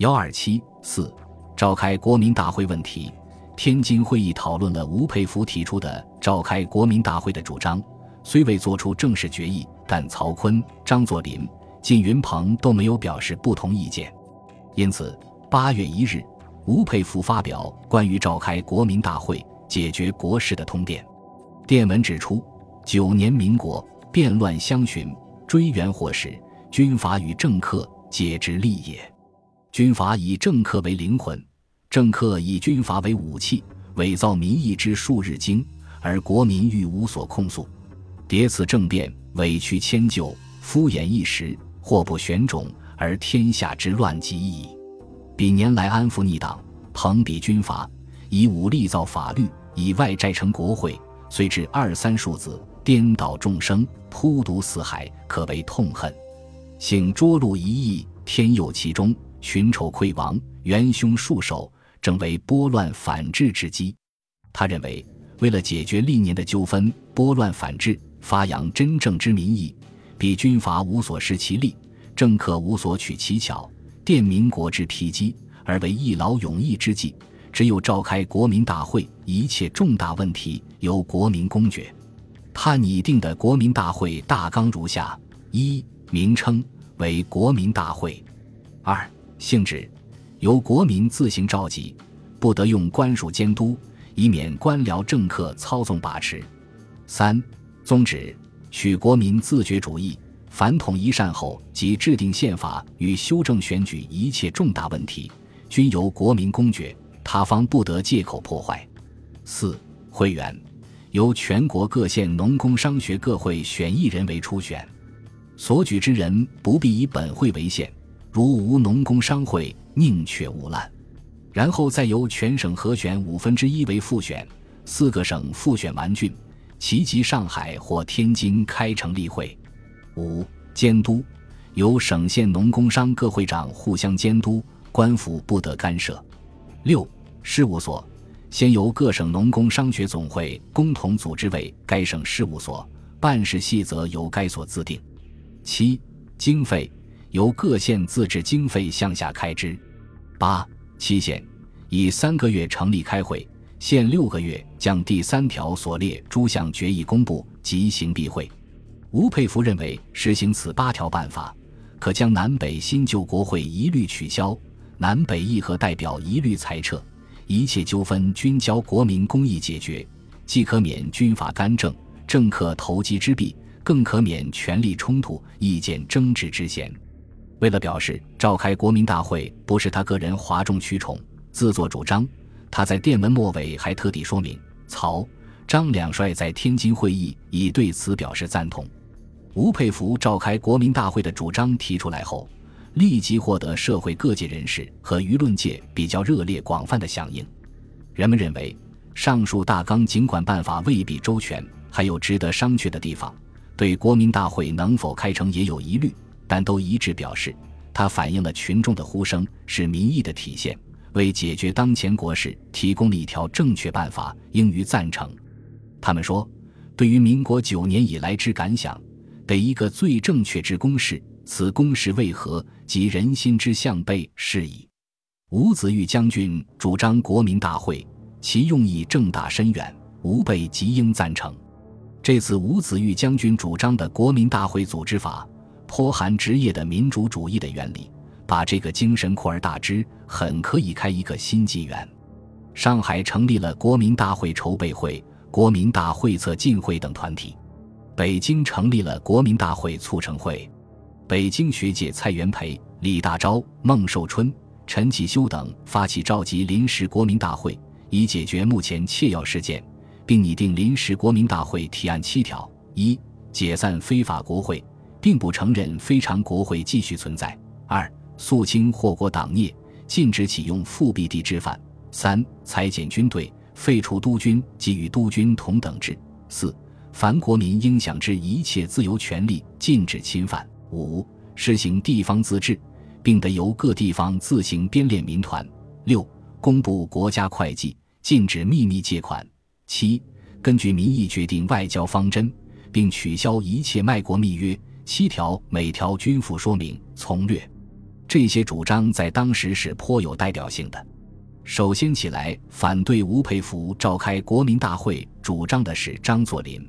幺二七四，召开国民大会问题。天津会议讨论了吴佩孚提出的召开国民大会的主张，虽未作出正式决议，但曹锟、张作霖、靳云鹏都没有表示不同意见。因此，八月一日，吴佩孚发表关于召开国民大会解决国事的通电。电文指出：九年民国，变乱相寻，追源祸始，军阀与政客皆之利也。军阀以政客为灵魂。政客以军阀为武器，伪造民意之数日经，而国民欲无所控诉。迭此政变，委屈迁就，敷衍一时，祸不旋踵，而天下之乱极矣。彼年来安抚逆党，朋比军阀，以武力造法律，以外债成国会，虽至二三数子，颠倒众生，扑毒四海，可谓痛恨。幸涿鹿一役，天佑其中，群丑溃亡，元凶束手。正为拨乱反治之机。他认为，为了解决历年的纠纷，拨乱反治，发扬真正之民意，比军阀无所施其力，政客无所取其巧，奠民国之丕基，而为一劳永逸之计。只有召开国民大会，一切重大问题由国民公决。他拟定的国民大会大纲如下：一、名称为国民大会；二、性质。由国民自行召集，不得用官署监督，以免官僚政客操纵把持。三、宗旨取国民自觉主义，凡统一善后及制定宪法与修正选举一切重大问题，均由国民公决，他方不得借口破坏。四、会员由全国各县农工商学各会选一人为初选，所举之人不必以本会为限，如无农工商会。宁缺毋滥，然后再由全省核选五分之一为复选，四个省复选完竣，齐集上海或天津开成立会。五监督由省县农工商各会长互相监督，官府不得干涉。六事务所先由各省农工商学总会共同组织为该省事务所，办事细则由该所自定。七经费。由各县自治经费向下开支。八期限以三个月成立开会，限六个月将第三条所列诸项决议公布即行闭会。吴佩孚认为，实行此八条办法，可将南北新旧国会一律取消，南北议和代表一律裁撤，一切纠纷均交国民公议解决，既可免军阀干政、政客投机之弊，更可免权力冲突、意见争执之嫌。为了表示召开国民大会不是他个人哗众取宠、自作主张，他在电文末尾还特地说明，曹、张两帅在天津会议已对此表示赞同。吴佩孚召开国民大会的主张提出来后，立即获得社会各界人士和舆论界比较热烈、广泛的响应。人们认为，上述大纲尽管办法未必周全，还有值得商榷的地方，对国民大会能否开成也有疑虑。但都一致表示，它反映了群众的呼声，是民意的体现，为解决当前国事提供了一条正确办法，应予赞成。他们说，对于民国九年以来之感想，得一个最正确之公式，此公式为何？即人心之向背是矣。吴子玉将军主张国民大会，其用意正大深远，吾辈极应赞成。这次吴子玉将军主张的国民大会组织法。颇含职业的民主主义的原理，把这个精神扩而大之，很可以开一个新纪元。上海成立了国民大会筹备会、国民大会策进会等团体，北京成立了国民大会促成会。北京学界蔡元培、李大钊、孟寿春、陈启修等发起召集临时国民大会，以解决目前切要事件，并拟定临时国民大会提案七条：一、解散非法国会。并不承认非常国会继续存在。二、肃清祸国党孽，禁止启用复辟帝之犯。三、裁减军队，废除督军，给予督军同等制。四、凡国民应享之一切自由权利，禁止侵犯。五、实行地方自治，并得由各地方自行编练民团。六、公布国家会计，禁止秘密借款。七、根据民意决定外交方针，并取消一切卖国密约。七条，每条均附说明从略。这些主张在当时是颇有代表性的。首先起来反对吴佩孚召开国民大会主张的是张作霖。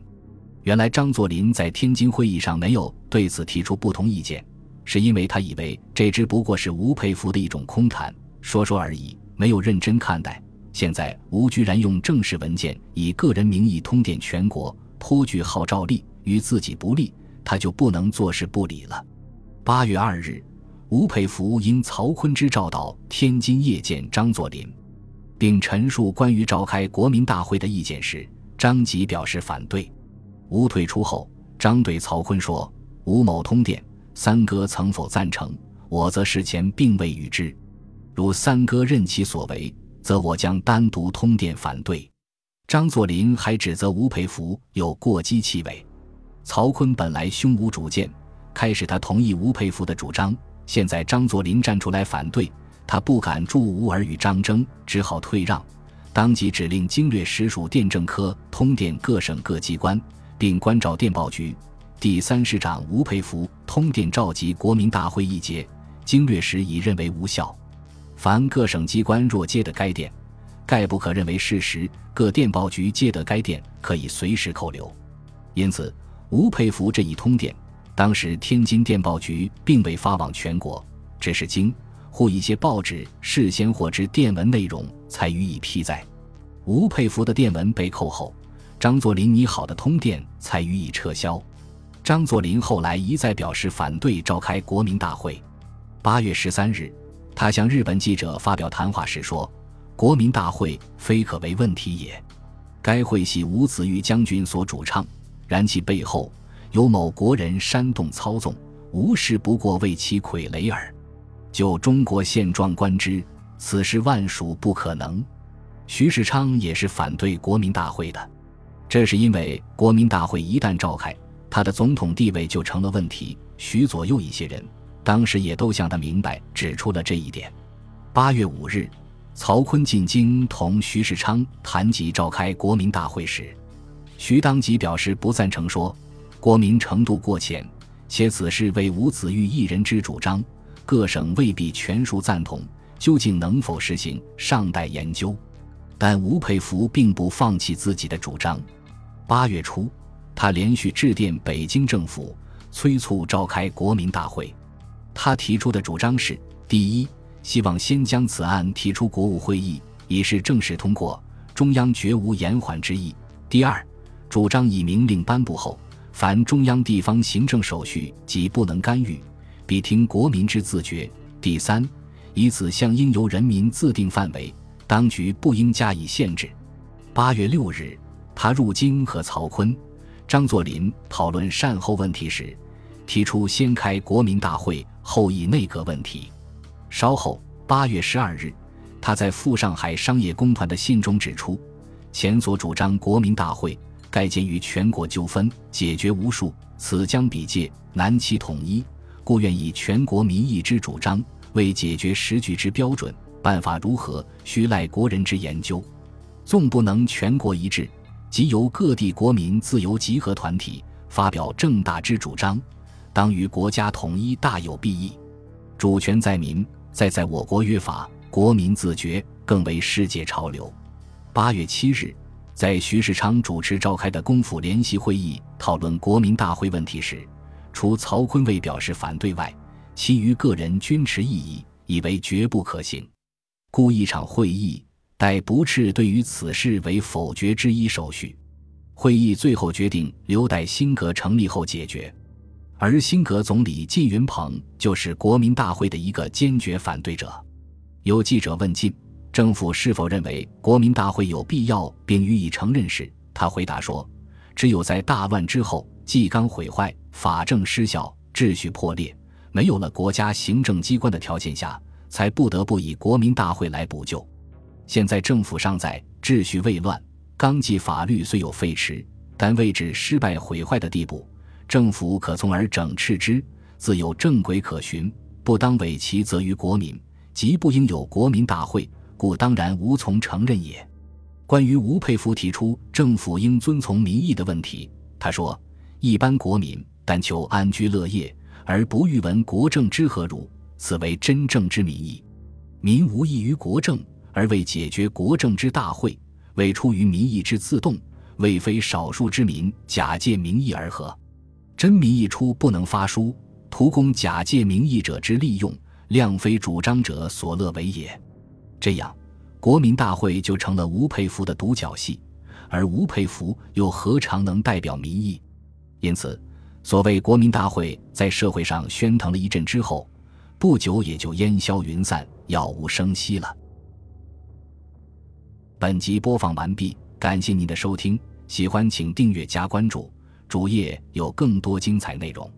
原来张作霖在天津会议上没有对此提出不同意见，是因为他以为这只不过是吴佩孚的一种空谈，说说而已，没有认真看待。现在吴居然用正式文件以个人名义通电全国，颇具号召力，与自己不利，他就不能坐视不理了。八月二日。吴佩孚因曹锟之召到天津谒见张作霖，并陈述关于召开国民大会的意见时，张吉表示反对。吴退出后，张对曹锟说：“吴某通电，三哥曾否赞成？我则事前并未与之。如三哥任其所为，则我将单独通电反对。”张作霖还指责吴佩孚有过激气味。曹锟本来胸无主见，开始他同意吴佩孚的主张。现在张作霖站出来反对，他不敢助吴而与张争，只好退让，当即指令经略使属电政科通电各省各机关，并关照电报局。第三师长吴佩孚通电召集国民大会一节，经略使已认为无效。凡各省机关若接得该电，概不可认为事实；各电报局接得该电，可以随时扣留。因此，吴佩孚这一通电。当时天津电报局并未发往全国，只是经沪一些报纸事先获知电文内容，才予以批载。吴佩孚的电文被扣后，张作霖拟好的通电才予以撤销。张作霖后来一再表示反对召开国民大会。八月十三日，他向日本记者发表谈话时说：“国民大会非可为问题也，该会系吴子玉将军所主唱，然其背后。”有某国人煽动操纵，无事不过为其傀儡耳。就中国现状观之，此事万属不可能。徐世昌也是反对国民大会的，这是因为国民大会一旦召开，他的总统地位就成了问题。徐左右一些人当时也都向他明白指出了这一点。八月五日，曹锟进京同徐世昌谈及召开国民大会时，徐当即表示不赞成，说。国民程度过浅，且此事为吴子玉一人之主张，各省未必全数赞同，究竟能否实行，尚待研究。但吴佩孚并不放弃自己的主张。八月初，他连续致电北京政府，催促召开国民大会。他提出的主张是：第一，希望先将此案提出国务会议，以示正式通过，中央绝无延缓之意；第二，主张以明令颁布后。凡中央地方行政手续，即不能干预，必听国民之自觉。第三，以此项应由人民自定范围，当局不应加以限制。八月六日，他入京和曹锟、张作霖讨论善后问题时，提出先开国民大会，后议内阁问题。稍后，八月十二日，他在赴上海商业公团的信中指出，前所主张国民大会。盖鉴于全国纠纷解决无数，此将彼界难其统一，故愿以全国民意之主张为解决时局之标准。办法如何，需赖国人之研究。纵不能全国一致，即由各地国民自由集合团体发表正大之主张，当与国家统一大有裨益。主权在民，在在我国约法，国民自觉，更为世界潮流。八月七日。在徐世昌主持召开的公府联席会议讨论国民大会问题时，除曹锟未表示反对外，其余个人均持异议，以为绝不可行。故一场会议，待不斥对于此事为否决之一手续。会议最后决定留待新阁成立后解决，而新阁总理靳云鹏就是国民大会的一个坚决反对者。有记者问靳。政府是否认为国民大会有必要并予以承认时，他回答说：“只有在大乱之后，纪纲毁坏、法政失效、秩序破裂，没有了国家行政机关的条件下，才不得不以国民大会来补救。现在政府尚在，秩序未乱，纲纪法律虽有废弛，但未至失败毁坏的地步，政府可从而整治之，自有正轨可循，不当委其责于国民，即不应有国民大会。”故当然无从承认也。关于吴佩孚提出政府应遵从民意的问题，他说：“一般国民但求安居乐业，而不欲闻国政之何如，此为真正之民意。民无异于国政，而为解决国政之大会，为出于民意之自动，为非少数之民假借民意而合。真民意出不能发书，图供假借民意者之利用，量非主张者所乐为也。这样，国民大会就成了吴佩孚的独角戏，而吴佩孚又何尝能代表民意？因此，所谓国民大会在社会上喧腾了一阵之后，不久也就烟消云散，杳无声息了。本集播放完毕，感谢您的收听，喜欢请订阅加关注，主页有更多精彩内容。